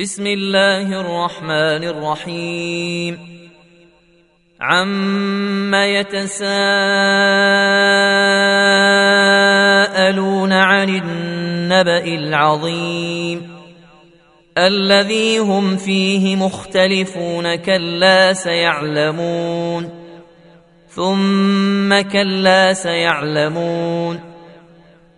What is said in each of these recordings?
بسم الله الرحمن الرحيم. عم يتساءلون عن النبأ العظيم. الذي هم فيه مختلفون كلا سيعلمون. ثم كلا سيعلمون.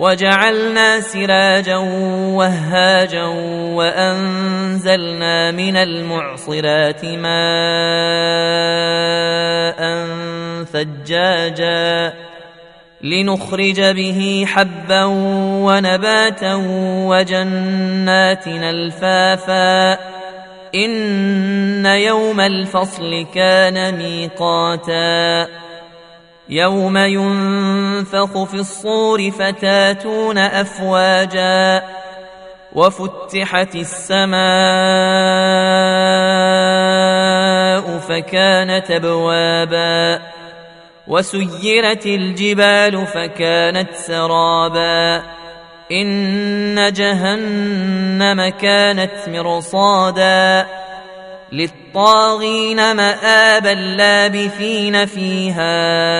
وجعلنا سراجا وهاجا وأنزلنا من المعصرات ماء ثجاجا لنخرج به حبا ونباتا وجنات الفافا إن يوم الفصل كان ميقاتا يوم ينفخ في الصور فتاتون أفواجا وفتحت السماء فكانت أبوابا وسيرت الجبال فكانت سرابا إن جهنم كانت مرصادا للطاغين مآبا لابثين فيها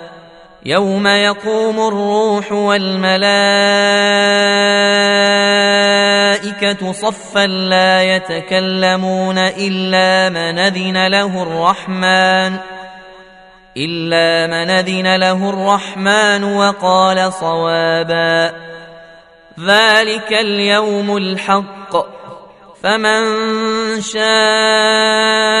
يوم يقوم الروح والملائكة صفا لا يتكلمون إلا من أذن له الرحمن إلا من أذن له الرحمن وقال صوابا ذلك اليوم الحق فمن شاء